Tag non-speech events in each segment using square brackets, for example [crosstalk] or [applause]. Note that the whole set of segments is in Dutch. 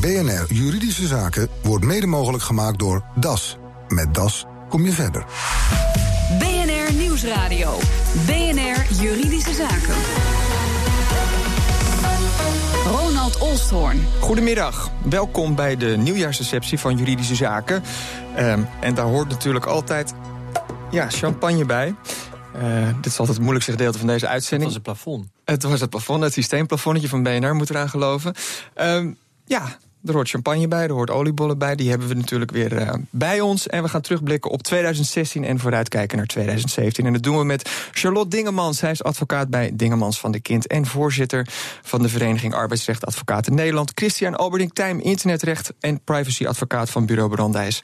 BNR Juridische Zaken wordt mede mogelijk gemaakt door DAS. Met DAS kom je verder. BNR Nieuwsradio. BNR Juridische Zaken. Ronald Olsthoorn. Goedemiddag, welkom bij de nieuwjaarsreceptie van Juridische Zaken. Um, en daar hoort natuurlijk altijd ja, champagne bij. Uh, dit is altijd het moeilijkste gedeelte van deze uitzending. Het was het plafond. Het was het plafond, het systeemplafonnetje van BNR, moet eraan geloven. Um, ja, er hoort champagne bij, er hoort oliebollen bij. Die hebben we natuurlijk weer uh, bij ons. En we gaan terugblikken op 2016 en vooruitkijken naar 2017. En dat doen we met Charlotte Dingemans. Zij is advocaat bij Dingemans van de Kind... en voorzitter van de Vereniging Arbeidsrecht Advocaten Nederland. Christian Alberding-Tijm, internetrecht en privacyadvocaat van Bureau Brandijs.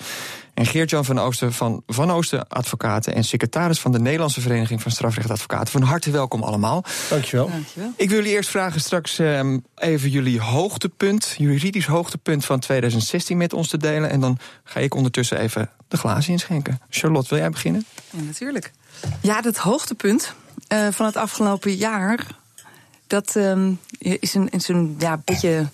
En Geert-Jan van Oosten van Van Oosten Advocaten... en secretaris van de Nederlandse Vereniging van Strafrechtadvocaten. Van harte welkom allemaal. Dankjewel. Dankjewel. Ik wil jullie eerst vragen straks um, even jullie hoogtepunt... juridisch hoogtepunt van 2016 met ons te delen. En dan ga ik ondertussen even de glazen inschenken. Charlotte, wil jij beginnen? Ja, natuurlijk. Ja, dat hoogtepunt uh, van het afgelopen jaar... dat um, is een, is een ja, beetje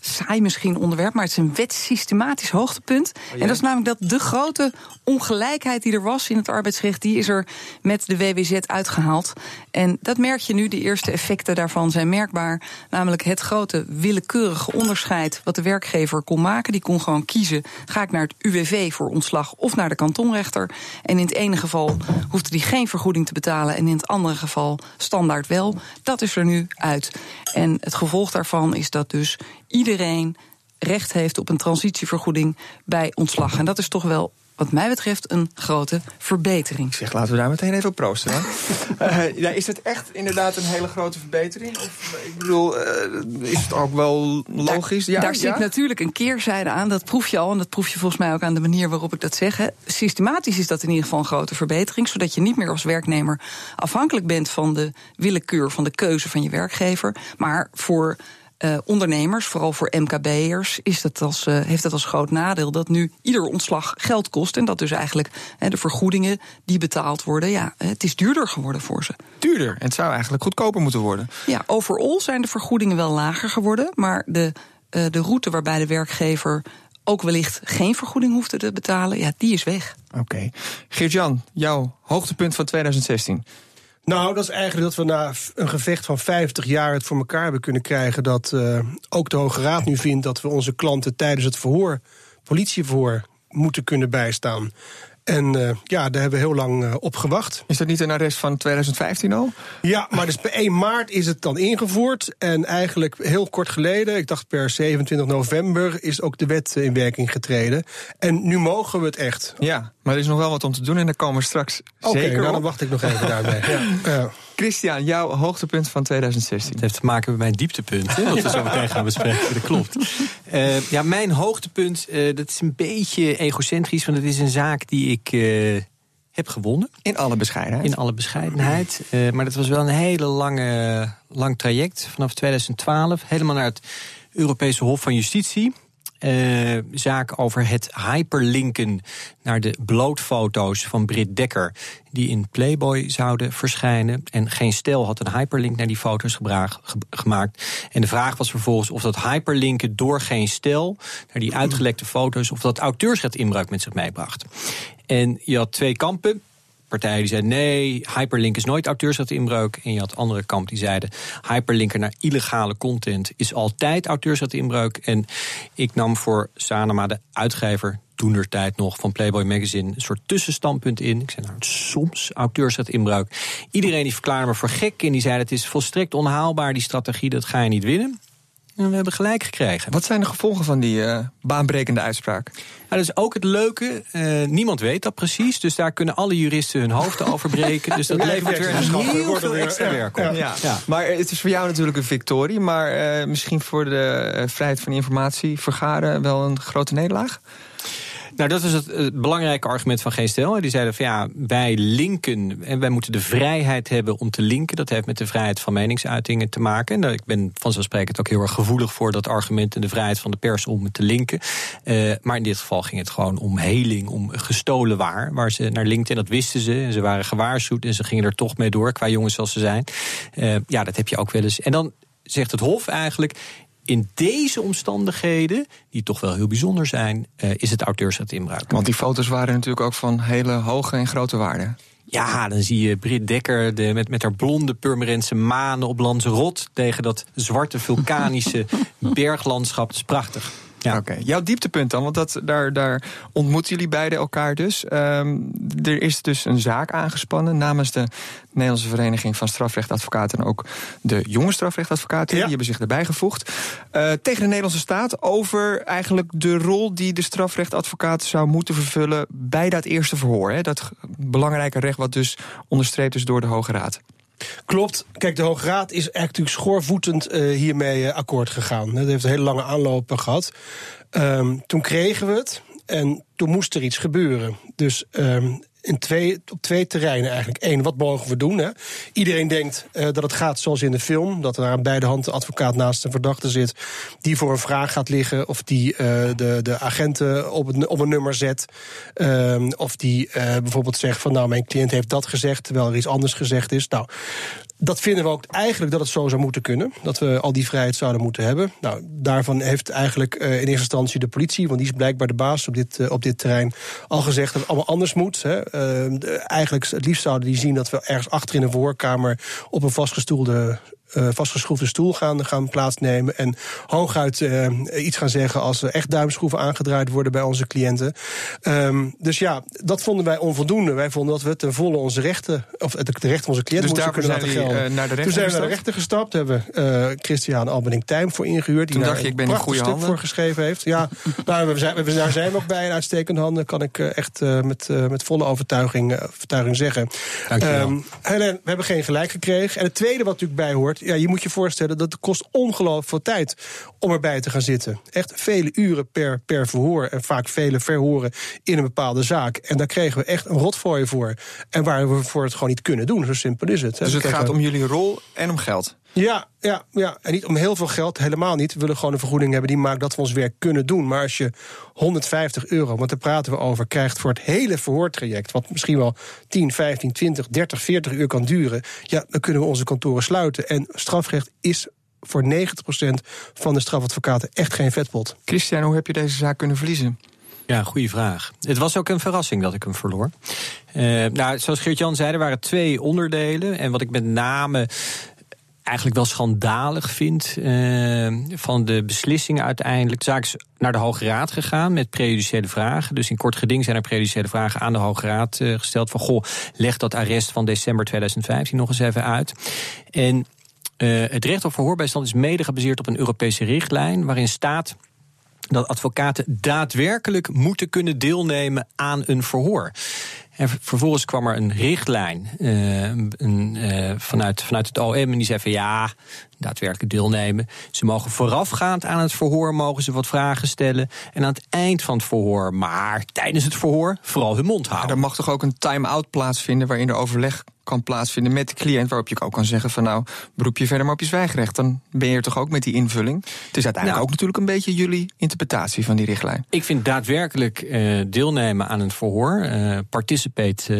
saai misschien onderwerp, maar het is een wetsystematisch hoogtepunt. Oh, en dat is namelijk dat de grote ongelijkheid die er was in het arbeidsrecht, die is er met de WWZ uitgehaald. En dat merk je nu, de eerste effecten daarvan zijn merkbaar. Namelijk het grote willekeurige onderscheid wat de werkgever kon maken. Die kon gewoon kiezen, ga ik naar het UWV voor ontslag of naar de kantonrechter. En in het ene geval hoefde die geen vergoeding te betalen en in het andere geval standaard wel. Dat is er nu uit. En het gevolg daarvan is dat dus iedereen recht heeft op een transitievergoeding bij ontslag. En dat is toch wel wat mij betreft een grote verbetering. Ik zeg, laten we daar meteen even op proosten. uh, [laughs] ja, is het echt inderdaad een hele grote verbetering? Of, ik bedoel, uh, is het ook wel logisch? Daar, ja, daar zit natuurlijk een keerzijde aan. Dat proef je al. En dat proef je volgens mij ook aan de manier waarop ik dat zeg. Hè. Systematisch is dat in ieder geval een grote verbetering. Zodat je niet meer als werknemer afhankelijk bent van de willekeur, van de keuze van je werkgever. Maar voor uh, ondernemers, vooral voor MKB'ers, is dat als, uh, heeft dat als groot nadeel dat nu ieder ontslag geld kost. En dat dus eigenlijk de vergoedingen die betaald worden, ja, het is duurder geworden voor ze. Duurder? En het zou eigenlijk goedkoper moeten worden. Ja, overal zijn de vergoedingen wel lager geworden. Maar de, de route waarbij de werkgever ook wellicht geen vergoeding hoefde te betalen, ja, die is weg. Oké. Okay. Geert-Jan, jouw hoogtepunt van 2016. Nou, dat is eigenlijk dat we na een gevecht van 50 jaar het voor elkaar hebben kunnen krijgen. Dat uh, ook de Hoge Raad nu vindt dat we onze klanten tijdens het verhoor, politieverhoor, moeten kunnen bijstaan. En uh, ja, daar hebben we heel lang uh, op gewacht. Is dat niet een arrest van 2015 al? Ja, maar dus per 1 maart is het dan ingevoerd. En eigenlijk heel kort geleden, ik dacht per 27 november, is ook de wet in werking getreden. En nu mogen we het echt. Ja, maar er is nog wel wat om te doen en daar komen we straks okay, zeker nou, dan wacht ik nog even daarbij. [laughs] ja. Christian, jouw hoogtepunt van 2016. Het heeft te maken met mijn dieptepunt, hè, wat we zo meteen gaan bespreken. [laughs] Dat klopt. Uh, ja, mijn hoogtepunt, uh, dat is een beetje egocentrisch, want het is een zaak die ik uh, heb gewonnen. In alle bescheidenheid. In alle bescheidenheid. maar dat was wel een hele lange, lang traject, vanaf 2012, helemaal naar het Europese Hof van Justitie. Uh, zaak over het hyperlinken naar de blootfoto's van Britt Dekker. Die in Playboy zouden verschijnen. En geen stel had een hyperlink naar die foto's gemaakt. En de vraag was vervolgens of dat hyperlinken door geen stel naar die uitgelekte foto's. of dat auteursrecht inbruik met zich meebracht. En je had twee kampen partijen die zeiden nee, hyperlink is nooit auteursrechtinbreuk. En je had andere kamp die zeiden hyperlinken naar illegale content is altijd auteursrechtinbreuk. En ik nam voor Sanema, de uitgever, tijd nog van Playboy Magazine een soort tussenstandpunt in. Ik zei nou, soms auteursrechtinbreuk. Iedereen die verklaarde me voor gek en die zei het is volstrekt onhaalbaar die strategie, dat ga je niet winnen. En we hebben gelijk gekregen. Wat zijn de gevolgen van die uh, baanbrekende uitspraak? Nou, dat is ook het leuke. Uh, niemand weet dat precies. Dus daar kunnen alle juristen hun hoofden over breken. Dus dat levert weer heel veel extra werk op. Ja. Ja. Maar het is voor jou natuurlijk een victorie. Maar uh, misschien voor de vrijheid van informatie vergaren wel een grote nederlaag? Nou, dat is het, belangrijke argument van Geen Stel. Die zeiden van ja, wij linken en wij moeten de vrijheid hebben om te linken. Dat heeft met de vrijheid van meningsuitingen te maken. En ik ben vanzelfsprekend ook heel erg gevoelig voor dat argument en de vrijheid van de pers om te linken. Uh, maar in dit geval ging het gewoon om heling, om gestolen waar. Waar ze naar linkten en dat wisten ze. En ze waren gewaarschuwd en ze gingen er toch mee door, qua jongens zoals ze zijn. Uh, ja, dat heb je ook wel eens. En dan zegt het Hof eigenlijk in deze omstandigheden, die toch wel heel bijzonder zijn, uh, is het auteursrecht inbruik. Want die foto's waren natuurlijk ook van hele hoge en grote waarde. Ja, dan zie je Britt Dekker de, met, met haar blonde Purmerense manen op Lanzarote... tegen dat zwarte vulkanische [laughs] berglandschap. Dat is prachtig. Ja. Oké, jouw dieptepunt dan, want dat, daar, daar ontmoeten jullie beiden elkaar dus. Um, er is dus een zaak aangespannen namens de Nederlandse Vereniging van Strafrechtadvocaten en ook de jonge strafrechtadvocaten. Die hebben zich erbij gevoegd. Uh, tegen de Nederlandse staat over eigenlijk de rol die de strafrechtadvocaat zou moeten vervullen bij dat eerste verhoor. Hè? Dat belangrijke recht wat dus onderstreept is door de Hoge Raad. Klopt. Kijk, de Hoge Raad is eigenlijk schoorvoetend uh, hiermee uh, akkoord gegaan. Dat heeft een hele lange aanloop gehad. Um, toen kregen we het en toen moest er iets gebeuren. Dus um, in twee, op twee terreinen eigenlijk. Eén, wat mogen we doen? Hè? Iedereen denkt uh, dat het gaat zoals in de film. Dat er aan beide handen de advocaat naast een verdachte zit. Die voor een vraag gaat liggen. Of die uh, de, de agenten op, een, op een nummer zet. Uh, of die uh, bijvoorbeeld zegt van nou mijn cliënt heeft dat gezegd. Terwijl er iets anders gezegd is. Nou, dat vinden we ook eigenlijk dat het zo zou moeten kunnen. Dat we al die vrijheid zouden moeten hebben. Nou, daarvan heeft eigenlijk uh, in eerste instantie de politie, want die is blijkbaar de baas op dit, uh, op dit terrein, al gezegd dat het allemaal anders moet. Hè. De, eigenlijk het liefst zouden die zien dat we ergens achter in een voorkamer op een vastgestoelde uh, vastgeschroefde stoel gaan, gaan plaatsnemen. En hooguit uh, iets gaan zeggen als er echt duimschroeven aangedraaid worden bij onze cliënten. Um, dus ja, dat vonden wij onvoldoende. Wij vonden dat we ten volle onze rechten, of de rechten van onze cliënten dus moesten kunnen laten gelden. Uh, naar de Toen zijn we naar de rechter gestapt, hebben we Christian Albening Tijm voor ingehuurd. Die Toen dacht je, ik ben in goede handen. voor geschreven heeft. Ja, [laughs] nou, we zijn, we, daar zijn we ook bij in uitstekende handen, kan ik echt met, met volle overtuiging, overtuiging zeggen. Um, Helen, we hebben geen gelijk gekregen. En het tweede wat natuurlijk bij hoort, ja, je moet je voorstellen dat het kost ongelooflijk veel tijd om erbij te gaan zitten. Echt vele uren per, per verhoor en vaak vele verhoren in een bepaalde zaak. En daar kregen we echt een rotvooi voor. En waar we voor het gewoon niet kunnen doen. Zo simpel is het. Dus het gaat om jullie rol en om geld? Ja, ja, ja, en niet om heel veel geld, helemaal niet. We willen gewoon een vergoeding hebben die maakt dat we ons werk kunnen doen. Maar als je 150 euro, want daar praten we over, krijgt voor het hele verhoortraject, wat misschien wel 10, 15, 20, 30, 40 uur kan duren, ja, dan kunnen we onze kantoren sluiten. En strafrecht is voor 90% van de strafadvocaten echt geen vetpot. Christian, hoe heb je deze zaak kunnen verliezen? Ja, goede vraag. Het was ook een verrassing dat ik hem verloor. Uh, nou, zoals Geert-Jan zei, er waren twee onderdelen. En wat ik met name eigenlijk wel schandalig vind uh, van de beslissingen uiteindelijk. De zaak is naar de Hoge Raad gegaan met prejudiciële vragen. Dus in kort geding zijn er prejudiciële vragen aan de Hoge Raad uh, gesteld. Van goh, leg dat arrest van december 2015 nog eens even uit. En uh, het recht op verhoorbijstand is mede gebaseerd op een Europese richtlijn waarin staat dat advocaten daadwerkelijk moeten kunnen deelnemen aan een verhoor. En vervolgens kwam er een richtlijn uh, een, uh, vanuit, vanuit het OM en die zei van ja, daadwerkelijk deelnemen. Ze mogen voorafgaand aan het verhoor mogen ze wat vragen stellen. En aan het eind van het verhoor, maar tijdens het verhoor, vooral hun mond houden. Er mag toch ook een time-out plaatsvinden waarin er overleg kan plaatsvinden met de cliënt, waarop je ook kan zeggen van nou, beroep je verder maar op je zwijgrecht. Dan ben je er toch ook met die invulling. Het is uiteindelijk nou, ook natuurlijk een beetje jullie interpretatie van die richtlijn. Ik vind daadwerkelijk uh, deelnemen aan een verhoor, uh, participate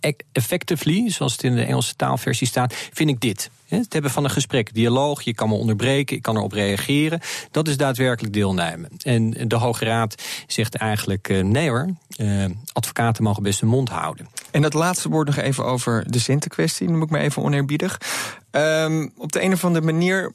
uh, effectively, zoals het in de Engelse taalversie staat, vind ik dit. Het hebben van een gesprek, dialoog, je kan me onderbreken, ik kan erop reageren. Dat is daadwerkelijk deelnemen. En de Hoge Raad zegt eigenlijk: uh, nee hoor, uh, advocaten mogen best hun mond houden. En dat laatste woord nog even over de Sinten-kwestie, noem ik me even oneerbiedig. Um, op de een of andere manier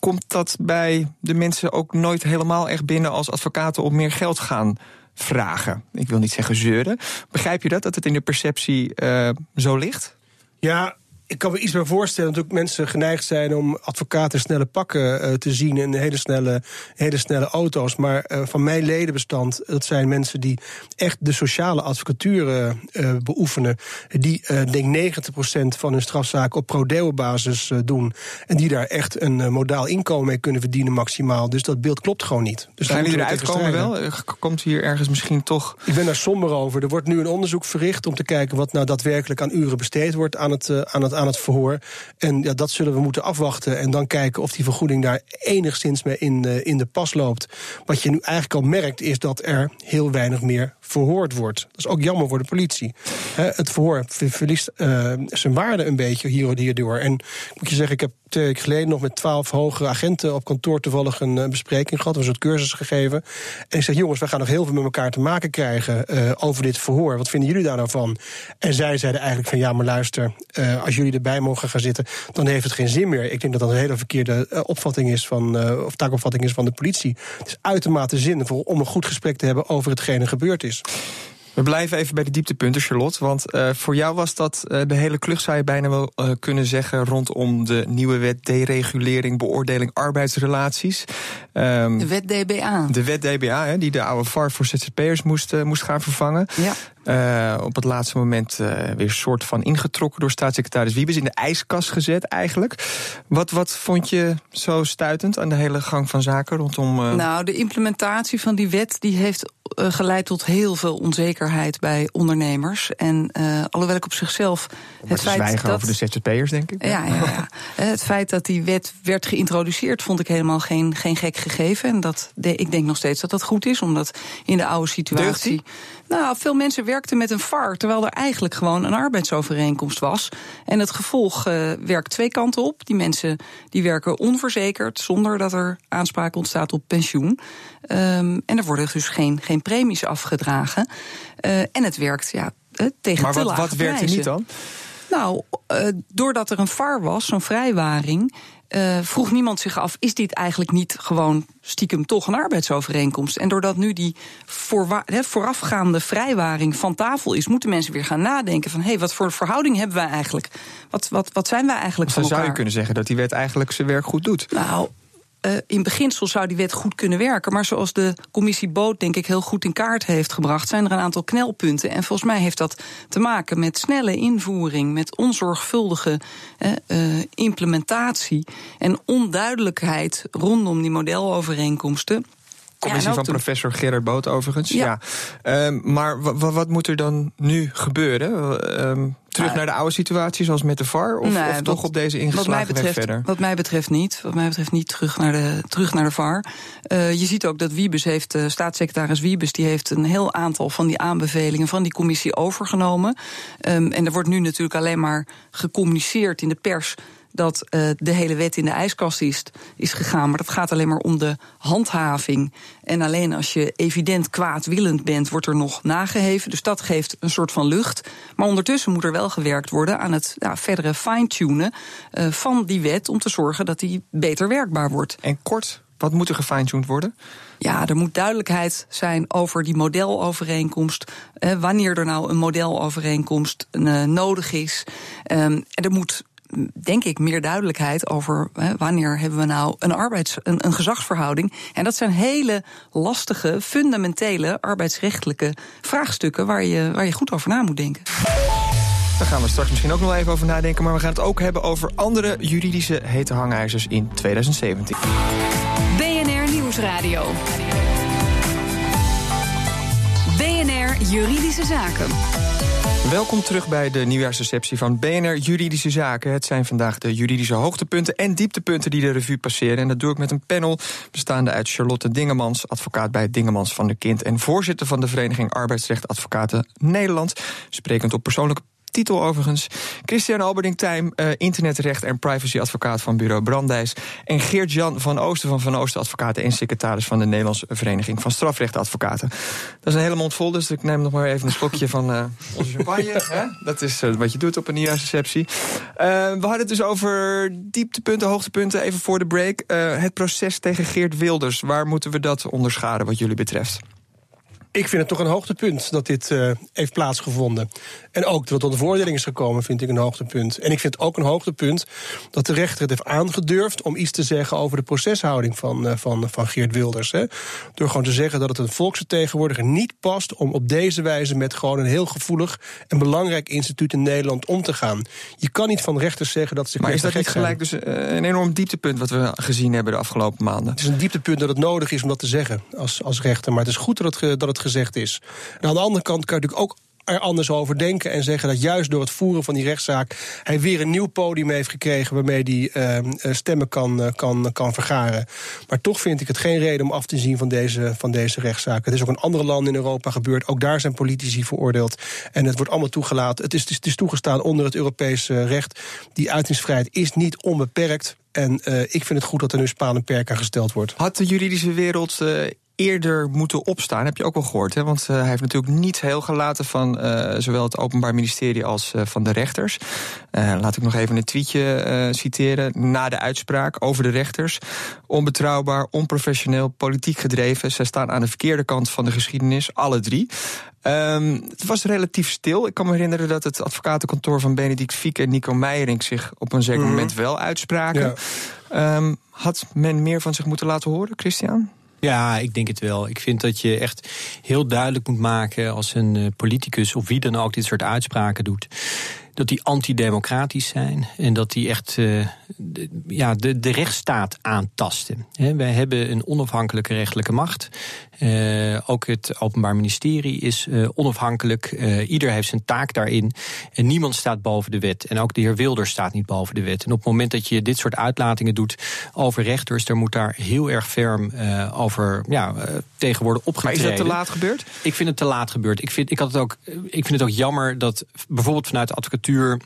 komt dat bij de mensen ook nooit helemaal echt binnen als advocaten om meer geld gaan vragen. Ik wil niet zeggen zeuren. Begrijp je dat, dat het in de perceptie uh, zo ligt? Ja, ik kan me iets meer voorstellen dat ook mensen geneigd zijn om advocaten snelle pakken uh, te zien in hele snelle, hele snelle auto's. Maar uh, van mijn ledenbestand, dat zijn mensen die echt de sociale advocatuur uh, beoefenen. Die denk 90% van hun strafzaken op pro-deo-basis doen. En die daar echt een modaal inkomen mee kunnen verdienen maximaal. Dus dat beeld klopt gewoon niet. Dus Gaan jullie eruit komen wel? Komt hier ergens misschien toch... Ik ben daar somber over. Er wordt nu een onderzoek verricht om te kijken wat nou daadwerkelijk aan uren besteed wordt aan het, aan het aan het verhoor. En ja, dat zullen we moeten afwachten. En dan kijken of die vergoeding daar enigszins mee in, uh, in de pas loopt. Wat je nu eigenlijk al merkt, is dat er heel weinig meer verhoord wordt. Dat is ook jammer voor de politie. He, het verhoor verliest uh, zijn waarde een beetje hierdoor. En moet je zeggen, ik heb twee weken geleden nog met twaalf hoge agenten op kantoor toevallig een uh, bespreking gehad. een soort cursus gegeven. En ik zeg, jongens, we gaan nog heel veel met elkaar te maken krijgen uh, over dit verhoor. Wat vinden jullie daar nou van? En zij zeiden eigenlijk van ja, maar luister, uh, als jullie erbij mogen gaan zitten, dan heeft het geen zin meer. Ik denk dat dat een hele verkeerde opvatting is van, of taakopvatting is van de politie. Het is uitermate zinvol om een goed gesprek te hebben over hetgeen er gebeurd is. We blijven even bij de dieptepunten, Charlotte. Want uh, voor jou was dat uh, de hele klucht, zou je bijna wel uh, kunnen zeggen, rondom de nieuwe wet deregulering, beoordeling arbeidsrelaties. Um, de wet DBA. De wet DBA, hè, die de oude VAR voor ZZP'ers moest, moest gaan vervangen. Ja. Uh, op het laatste moment uh, weer soort van ingetrokken door staatssecretaris Wiebes. In de ijskast gezet eigenlijk. Wat, wat vond je zo stuitend aan de hele gang van zaken rondom... Uh... Nou, de implementatie van die wet die heeft geleid tot heel veel onzekerheid bij ondernemers. En alhoewel ik op zichzelf... het feit dat... over de ZZP'ers, denk ik. Ja, ja, ja. [laughs] het feit dat die wet werd geïntroduceerd... vond ik helemaal geen, geen gek gegeven. En dat, ik denk nog steeds dat dat goed is, omdat in de oude situatie... Nou, veel mensen werkten met een VAR, terwijl er eigenlijk gewoon een arbeidsovereenkomst was. En het gevolg uh, werkt twee kanten op. Die mensen die werken onverzekerd, zonder dat er aanspraak ontstaat op pensioen. Um, en er worden dus geen, geen premies afgedragen. Uh, en het werkt ja, uh, tegen maar te wat, wat werkt er niet dan? Nou, doordat er een VAR was, zo'n vrijwaring, uh, vroeg niemand zich af: is dit eigenlijk niet gewoon stiekem toch een arbeidsovereenkomst? En doordat nu die voorafgaande vrijwaring van tafel is, moeten mensen weer gaan nadenken: van hé, hey, wat voor verhouding hebben wij eigenlijk? Wat, wat, wat zijn wij eigenlijk dus van dan elkaar? zou je kunnen zeggen dat die wet eigenlijk zijn werk goed doet. Nou, uh, in beginsel zou die wet goed kunnen werken. Maar zoals de commissie Boot, denk ik, heel goed in kaart heeft gebracht, zijn er een aantal knelpunten. En volgens mij heeft dat te maken met snelle invoering, met onzorgvuldige uh, implementatie en onduidelijkheid rondom die modelovereenkomsten. Commissie Ja, van professor Gerard Boot, overigens. Ja. Ja. Um, maar wa- wa- wat moet er dan nu gebeuren? Terug Nou, naar de oude situatie, zoals met de VAR? Of, Nee, of wat- toch op deze Wat mij, ingeslagen weg betreft, verder? wat mij betreft niet. Wat mij betreft niet terug naar de, terug naar de VAR. Uh, je ziet ook dat Wiebes heeft, uh, staatssecretaris Wiebes, die heeft een heel aantal van die aanbevelingen van die commissie overgenomen. Um, en er wordt nu natuurlijk alleen maar gecommuniceerd in de pers dat uh, de hele wet in de ijskast is, is gegaan. Maar dat gaat alleen maar om de handhaving. En alleen als je evident kwaadwillend bent, wordt er nog nageheven. Dus dat geeft een soort van lucht. Maar ondertussen moet er wel gewerkt worden aan het ja, verdere fine-tunen uh, van die wet. om te zorgen dat die beter werkbaar wordt. En kort, wat moet er gefine-tuned worden? Ja, er moet duidelijkheid zijn over die modelovereenkomst. Eh, wanneer er nou een modelovereenkomst uh, nodig is. Um, en er moet denk ik, meer duidelijkheid over hè, wanneer hebben we nou een arbeids, een, een gezagsverhouding. En dat zijn hele lastige, fundamentele arbeidsrechtelijke vraagstukken waar je, waar je goed over na moet denken. Daar gaan we straks misschien ook nog even over nadenken. Maar we gaan het ook hebben over andere juridische hete hangijzers in 2017. BNR Nieuwsradio. BNR Juridische Zaken. Welkom terug bij de nieuwjaarsreceptie van BNR Juridische Zaken. Het zijn vandaag de juridische hoogtepunten en dieptepunten die de revue passeren. En dat doe ik met een panel bestaande uit Charlotte Dingemans, advocaat bij Dingemans van der Kind en voorzitter van de Vereniging Arbeidsrecht Advocaten Nederland, sprekend op persoonlijke titel overigens. Christian Alberding Tijm, uh, internetrecht en privacyadvocaat van bureau Brandijs. En Geert-Jan van Oosten van Van Oosten Advocaten en secretaris van de Nederlandse Vereniging van Strafrechtadvocaten. Dat is een hele mond vol, dus ik neem nog maar even een slokje van uh, [laughs] onze champagne. [laughs] Hè? Dat is uh, wat je doet op een nieuwjaarsreceptie. we hadden het dus over dieptepunten, hoogtepunten, even voor de break. het proces tegen Geert Wilders, waar moeten we dat onderscharen wat jullie betreft? Ik vind het toch een hoogtepunt dat dit uh, heeft plaatsgevonden. En ook dat het tot de veroordeling is gekomen, vind ik een hoogtepunt. En ik vind het ook een hoogtepunt dat de rechter het heeft aangedurfd om iets te zeggen over de proceshouding van, uh, van, van Geert Wilders. Hè. Door gewoon te zeggen dat het een volksvertegenwoordiger niet past om op deze wijze met gewoon een heel gevoelig en belangrijk instituut in Nederland om te gaan. Je kan niet van rechters zeggen dat ze. Maar is dat niet gelijk dus een enorm dieptepunt wat we gezien hebben de afgelopen maanden? Het is een dieptepunt dat het nodig is om dat te zeggen als, als rechter. Maar het is goed dat het, dat het gezegd is. Aan de andere kant kan je natuurlijk ook er anders over denken en zeggen dat juist door het voeren van die rechtszaak hij weer een nieuw podium heeft gekregen waarmee hij uh, stemmen kan, kan, kan vergaren. Maar toch vind ik het geen reden om af te zien van deze, van deze rechtszaak. Het is ook in andere landen in Europa gebeurd. Ook daar zijn politici veroordeeld. En het wordt allemaal toegelaten. Het is, het is toegestaan onder het Europese recht. Die uitingsvrijheid is niet onbeperkt. En uh, ik vind het goed dat er nu spaan en perk aan gesteld wordt. Had de juridische wereld eerder moeten opstaan. Heb je ook al gehoord. Hè? Want uh, hij heeft natuurlijk niet heel gelaten van uh, zowel het Openbaar Ministerie als uh, van de rechters. laat ik nog even een tweetje citeren. Na de uitspraak over de rechters. Onbetrouwbaar, onprofessioneel, politiek gedreven. Zij staan aan de verkeerde kant van de geschiedenis, alle drie. Um, het was relatief stil. Ik kan me herinneren dat het advocatenkantoor van Benedict Fiek en Nico Meijering zich op een zeker mm. moment wel uitspraken. Ja. Um, had men meer van zich moeten laten horen, Christian? Ja, ik denk het wel. Ik vind dat je echt heel duidelijk moet maken als een politicus of wie dan ook dit soort uitspraken doet dat die antidemocratisch zijn en dat die echt uh, de, ja, de, de rechtsstaat aantasten. He, wij hebben een onafhankelijke rechtelijke macht. Uh, ook het Openbaar Ministerie is uh, onafhankelijk. ieder heeft zijn taak daarin. En niemand staat boven de wet. En ook de heer Wilders staat niet boven de wet. En op het moment dat je dit soort uitlatingen doet over rechters, dan moet daar heel erg ferm over ja, tegen worden opgetreden. Maar is dat te laat gebeurd? Ik vind het te laat gebeurd. Ik vind, ik had het ook, ik vind het ook jammer dat bijvoorbeeld vanuit de advocatuur literatuur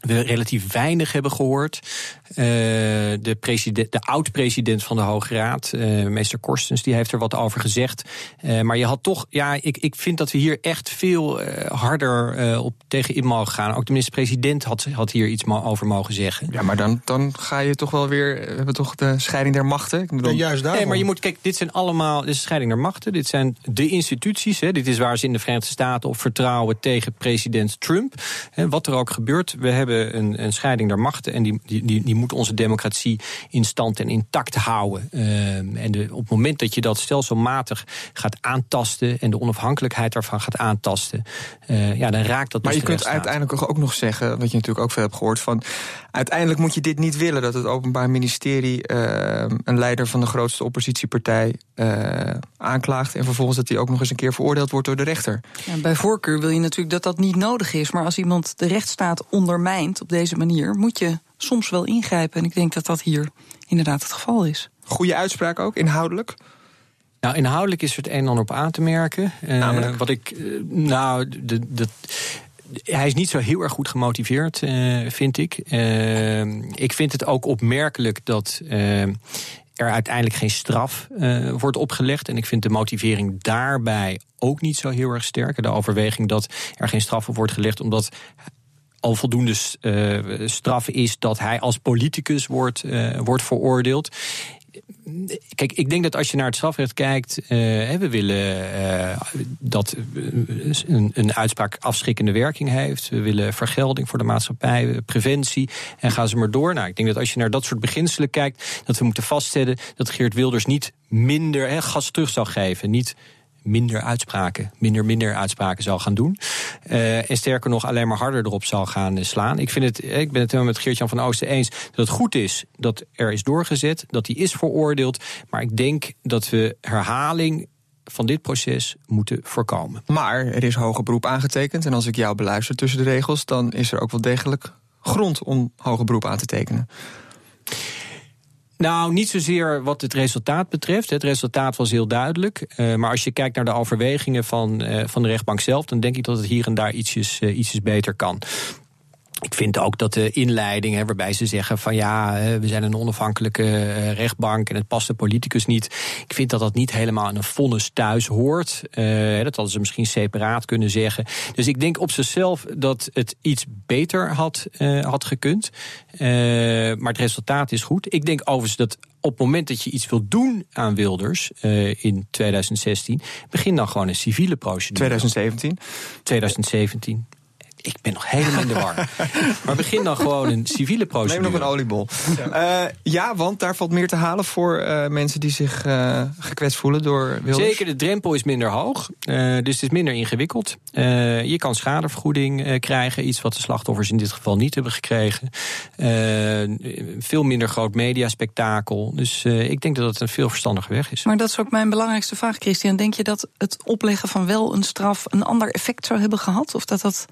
we relatief weinig hebben gehoord. Uh, de, president, de oud-president van de Hoge Raad, uh, meester Korstens, die heeft er wat over gezegd. Uh, maar je had toch, ja, ik, ik vind dat we hier echt veel harder op tegen in mogen gaan. Ook de minister-president had, had hier iets over mogen zeggen. Ja, maar dan, dan ga je toch wel weer, we hebben toch de scheiding der machten? Ik bedoel, ja, juist daarom. Nee, maar je moet, kijk, dit zijn allemaal, dit is scheiding der machten. Dit zijn de instituties. Hè, dit is waar ze in de Verenigde Staten op vertrouwen tegen president Trump. Hè, wat er ook gebeurt, we hebben een, een scheiding der machten. En die, die, die moet onze democratie in stand en intact houden. Uh, en de, op het moment dat je dat stelselmatig gaat aantasten. en de onafhankelijkheid daarvan gaat aantasten. Uh, ja, dan raakt dat. Maar dus je kunt uiteindelijk ook nog zeggen. wat je natuurlijk ook veel hebt gehoord. van uiteindelijk moet je dit niet willen. dat het Openbaar Ministerie uh, een leider van de grootste oppositiepartij aanklaagt. en vervolgens dat hij ook nog eens een keer veroordeeld wordt door de rechter. Ja, bij voorkeur wil je natuurlijk dat dat niet nodig is. Maar als iemand de rechtsstaat ondermijnt op deze manier, moet je soms wel ingrijpen. En ik denk dat dat hier inderdaad het geval is. Goede uitspraak ook, inhoudelijk? Nou, inhoudelijk is er het een en ander op aan te merken. Uh, wat ik, uh, nou, de, de, hij is niet zo heel erg goed gemotiveerd, uh, vind ik. ik vind het ook opmerkelijk dat er uiteindelijk geen straf uh, wordt opgelegd. En ik vind de motivering daarbij ook niet zo heel erg sterk. De overweging dat er geen straf op wordt gelegd, omdat al voldoende uh, straf is dat hij als politicus wordt, uh, wordt veroordeeld. Kijk, ik denk dat als je naar het strafrecht kijkt, uh, we willen dat een, een, uitspraak afschrikkende werking heeft. We willen vergelding voor de maatschappij, preventie en gaan ze maar door. Nou, ik denk dat als je naar dat soort beginselen kijkt, dat we moeten vaststellen dat Geert Wilders niet minder hè, gas terug zou geven. Niet minder uitspraken, minder, minder uitspraken zal gaan doen. Uh, en sterker nog, alleen maar harder erop zal gaan slaan. Ik, vind het, ik ben het helemaal met Geert-Jan van Oosten eens dat het goed is dat er is doorgezet, dat hij is veroordeeld. Maar ik denk dat we herhaling van dit proces moeten voorkomen. Maar er is hoger beroep aangetekend. En als ik jou beluister tussen de regels, dan is er ook wel degelijk grond om hoger beroep aan te tekenen. Nou, niet zozeer wat het resultaat betreft. Het resultaat was heel duidelijk. Uh, maar als je kijkt naar de overwegingen van, uh, van de rechtbank zelf, dan denk ik dat het hier en daar ietsjes, uh, ietsjes beter kan. Ik vind ook dat de inleiding, hè, waarbij ze zeggen van ja, we zijn een onafhankelijke rechtbank en het past de politicus niet. Ik vind dat dat niet helemaal in een vonnis thuis hoort. Uh, dat hadden ze misschien separaat kunnen zeggen. Dus ik denk op zichzelf dat het iets beter had, uh, had gekund. Uh, maar het resultaat is goed. Ik denk overigens dat op het moment dat je iets wilt doen aan Wilders uh, in 2016, begin dan gewoon een civiele procedure. 2017? 2017 ik ben nog helemaal in de war. maar begin dan gewoon een civiele procedure. Neem nog een oliebol. Ja, ja want daar valt meer te halen voor mensen die zich gekwetst voelen door Wilders. Zeker, de drempel is minder hoog. dus het is minder ingewikkeld. je kan schadevergoeding krijgen. Iets wat de slachtoffers in dit geval niet hebben gekregen. veel minder groot mediaspectakel. Dus ik denk dat het een veel verstandige weg is. Maar dat is ook mijn belangrijkste vraag, Christian. Denk je dat het opleggen van wel een straf een ander effect zou hebben gehad? Of dat dat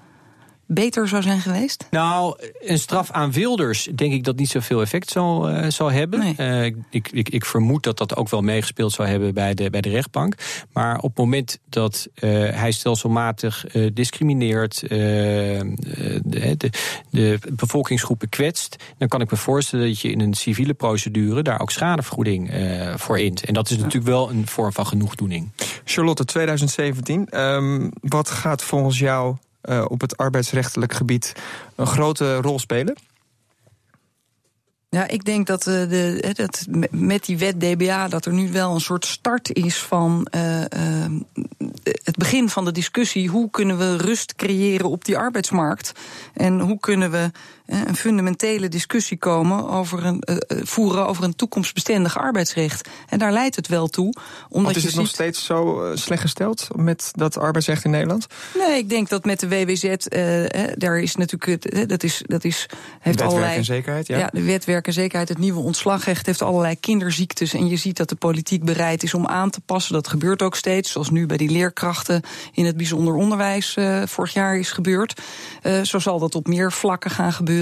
beter zou zijn geweest? Nou, een straf aan Wilders denk ik dat niet zoveel effect zal, uh, zal hebben. Nee. Uh, ik, ik, ik, vermoed dat dat ook wel meegespeeld zou hebben bij de, bij de rechtbank. Maar op het moment dat uh, hij stelselmatig discrimineert, de, de, de, bevolkingsgroepen kwetst, dan kan ik me voorstellen dat je in een civiele procedure daar ook schadevergoeding voor int. En dat is natuurlijk wel een vorm van genoegdoening. Charlotte, 2017. Um, wat gaat volgens jou uh, op het arbeidsrechtelijk gebied een grote rol spelen? Ja, ik denk dat, uh, de, dat met die wet DBA dat er nu wel een soort start is van uh, uh, het begin van de discussie. Hoe kunnen we rust creëren op die arbeidsmarkt? En hoe kunnen we een fundamentele discussie komen over een, uh, voeren over een toekomstbestendig arbeidsrecht. En daar leidt het wel toe. Omdat is het nog steeds zo slecht gesteld met dat arbeidsrecht in Nederland? Nee, ik denk dat met de WWZ, uh, daar is natuurlijk, dat is, dat is, heeft wet, allerlei. en zekerheid, ja. ja. de wet, werk en zekerheid, het nieuwe ontslagrecht heeft allerlei kinderziektes. En je ziet dat de politiek bereid is om aan te passen. Dat gebeurt ook steeds, zoals nu bij die leerkrachten in het bijzonder onderwijs uh, vorig jaar is gebeurd. Uh, zo zal dat op meer vlakken gaan gebeuren.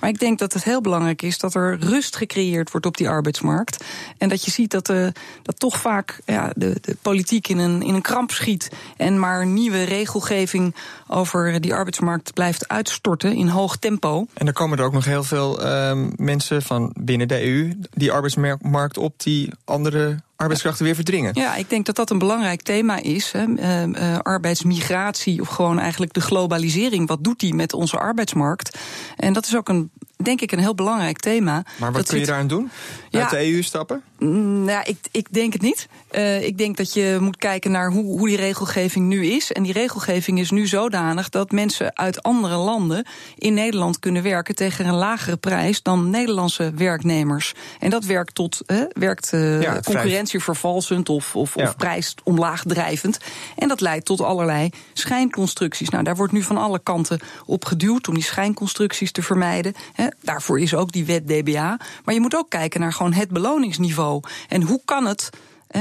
Maar ik denk dat het heel belangrijk is dat er rust gecreëerd wordt op die arbeidsmarkt. En dat je ziet dat, de, eh, dat toch vaak ja, de, de politiek in een, in een kramp schiet. En maar nieuwe regelgeving over die arbeidsmarkt blijft uitstorten in hoog tempo. En er komen er ook nog heel veel uh, mensen van binnen de EU die arbeidsmarkt op die andere arbeidskrachten weer verdringen. Ja, ik denk dat dat een belangrijk thema is. Hè. Uh, uh, arbeidsmigratie of gewoon eigenlijk de globalisering. Wat doet die met onze arbeidsmarkt? En dat is ook een denk ik een heel belangrijk thema. Maar wat kun je daaraan doen? Uit de EU stappen? Nou ja, ik, ik denk het niet. Uh, ik denk dat je moet kijken naar hoe, hoe die regelgeving nu is. En die regelgeving is nu zodanig dat mensen uit andere landen in Nederland kunnen werken tegen een lagere prijs dan Nederlandse werknemers. En dat werkt tot werkt uh, ja, concurrentievervalsend of, of, ja. of prijs omlaag drijvend. En dat leidt tot allerlei schijnconstructies. Nou, daar wordt nu van alle kanten op geduwd om die schijnconstructies te vermijden. He, daarvoor is ook die wet DBA. Maar je moet ook kijken naar gewoon het beloningsniveau. En hoe kan het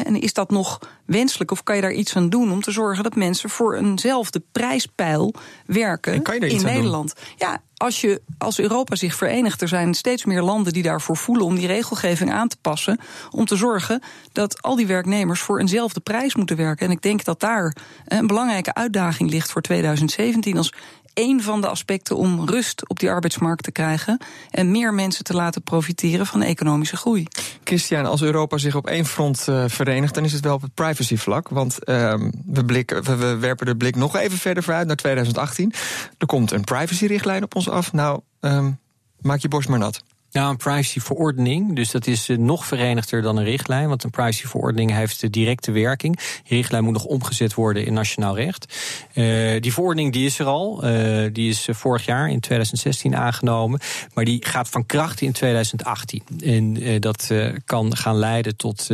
en is dat nog wenselijk of kan je daar iets aan doen om te zorgen dat mensen voor eenzelfde prijspeil werken in Nederland? Ja, als, je, als Europa zich verenigt, er zijn steeds meer landen die daarvoor voelen om die regelgeving aan te passen. Om te zorgen dat al die werknemers voor eenzelfde prijs moeten werken. En ik denk dat daar een belangrijke uitdaging ligt voor 2017 als één van de aspecten om rust op die arbeidsmarkt te krijgen en meer mensen te laten profiteren van economische groei. Christian, als Europa zich op één front uh, verenigt, dan is het wel op het privacyvlak. Want uh, we, blikken, we, we, werpen de blik nog even verder vooruit naar 2018. Er komt een privacyrichtlijn op ons af. Nou, um, maak je borst maar nat. Nou, een privacyverordening. Dus dat is eh, nog verenigder dan een richtlijn. Want een privacyverordening heeft de directe werking. Die richtlijn moet nog omgezet worden in nationaal recht. Uh, die verordening die is er al. Uh, die is vorig jaar in 2016 aangenomen. Maar die gaat van kracht in 2018. En dat kan gaan leiden tot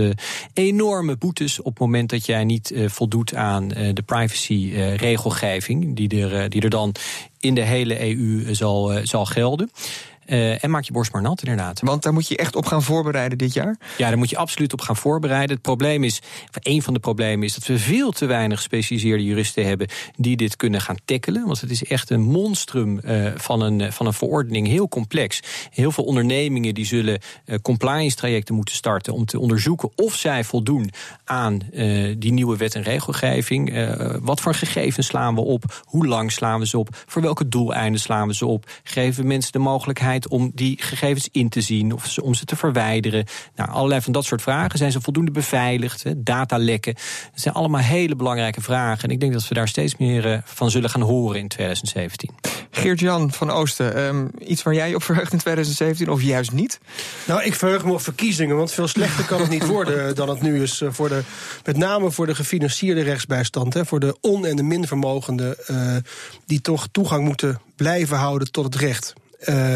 enorme boetes op het moment dat jij niet voldoet aan de privacyregelgeving. die, er, die er dan in de hele EU zal, zal gelden. Uh, en maak je borst maar nat, inderdaad. Want daar moet je echt op gaan voorbereiden dit jaar? Ja, daar moet je absoluut op gaan voorbereiden. Het probleem is, een van de problemen is dat we veel te weinig gespecialiseerde juristen hebben die dit kunnen gaan tackelen. Want het is echt een monstrum uh, van, een, van een verordening, heel complex. Heel veel ondernemingen die zullen uh, compliance trajecten moeten starten om te onderzoeken of zij voldoen aan die nieuwe wet en regelgeving. wat voor gegevens slaan we op? Hoe lang slaan we ze op? Voor welke doeleinden slaan we ze op? Geven mensen de mogelijkheid mogelijkheid om die gegevens in te zien of om ze te verwijderen. Nou, allerlei van dat soort vragen. Zijn ze voldoende beveiligd? Datalekken. Dat zijn allemaal hele belangrijke vragen. En ik denk dat we daar steeds meer eh, van zullen gaan horen in 2017. Geert-Jan van Oosten, um, iets waar jij op verheugt in 2017 of juist niet? Nou, ik verheug me op verkiezingen, want veel slechter kan het niet worden [laughs] dan het nu is. Voor de, met name voor de gefinancierde rechtsbijstand, hè, voor de on- en de minvermogenden, uh, die toch toegang moeten blijven houden tot het recht. Uh,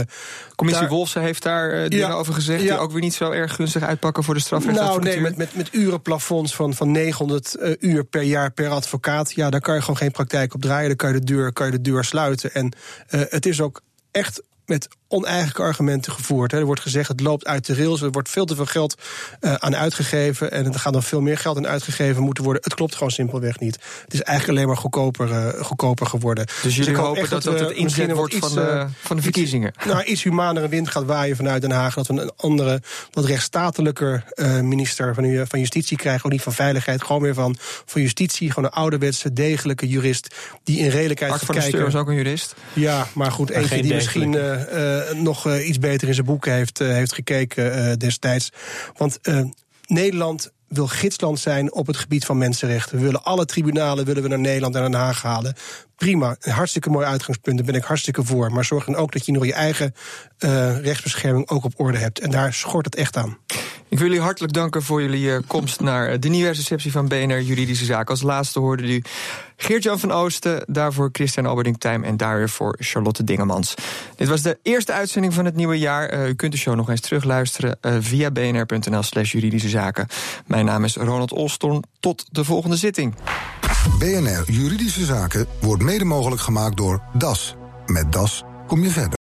Commissie daar, Wolfsen heeft daar uh, dingen ja, over gezegd... Ja. die ook weer niet zo erg gunstig uitpakken voor de strafrechtadvocatuur. Nou, nee, met, met, met urenplafonds van, van 900 uh, uur per jaar per advocaat... ja, daar kan je gewoon geen praktijk op draaien. Dan kan je de deur, kan je de deur sluiten. En het is ook echt met oneigenlijke argumenten gevoerd. Er wordt gezegd, het loopt uit de rails, er wordt veel te veel geld uh, aan uitgegeven... en er gaat nog veel meer geld aan uitgegeven moeten worden. Het klopt gewoon simpelweg niet. Het is eigenlijk alleen maar goedkoper, uh, goedkoper geworden. Dus jullie dus hopen dat dat het inzet wordt iets, van, de, van de verkiezingen? Iets, [laughs] nou, iets humanere wind gaat waaien vanuit Den Haag... dat we een andere, wat rechtsstatelijker uh, minister van, van Justitie krijgen. Ook niet van Veiligheid, gewoon weer van, van Justitie. Gewoon een ouderwetse, degelijke jurist... die in redelijkheid Art gaat van kijken. de Steur is ook een jurist? Ja, maar goed, maar eentje die misschien... Uh, nog uh, iets beter in zijn boeken heeft, uh, heeft gekeken destijds. Want Nederland wil gidsland zijn op het gebied van mensenrechten. We willen alle tribunalen willen we naar Nederland en Den Haag halen. Prima, hartstikke mooi uitgangspunt, daar ben ik hartstikke voor. Maar zorg dan ook dat je nog je eigen rechtsbescherming ook op orde hebt. En daar schort het echt aan. Ik wil jullie hartelijk danken voor jullie komst naar de nieuwsreceptie van BNR Juridische Zaken. Als laatste hoorde u Geert-Jan van Oosten, daarvoor Christian Alberding Tijm en daar weer voor Charlotte Dingemans. Dit was de eerste uitzending van het nieuwe jaar. Uh, u kunt de show nog eens terugluisteren uh, via bnr.nl slash juridische zaken. Mijn naam is Ronald Olstorn. Tot de volgende zitting. BNR Juridische Zaken wordt mede mogelijk gemaakt door DAS. Met DAS kom je verder.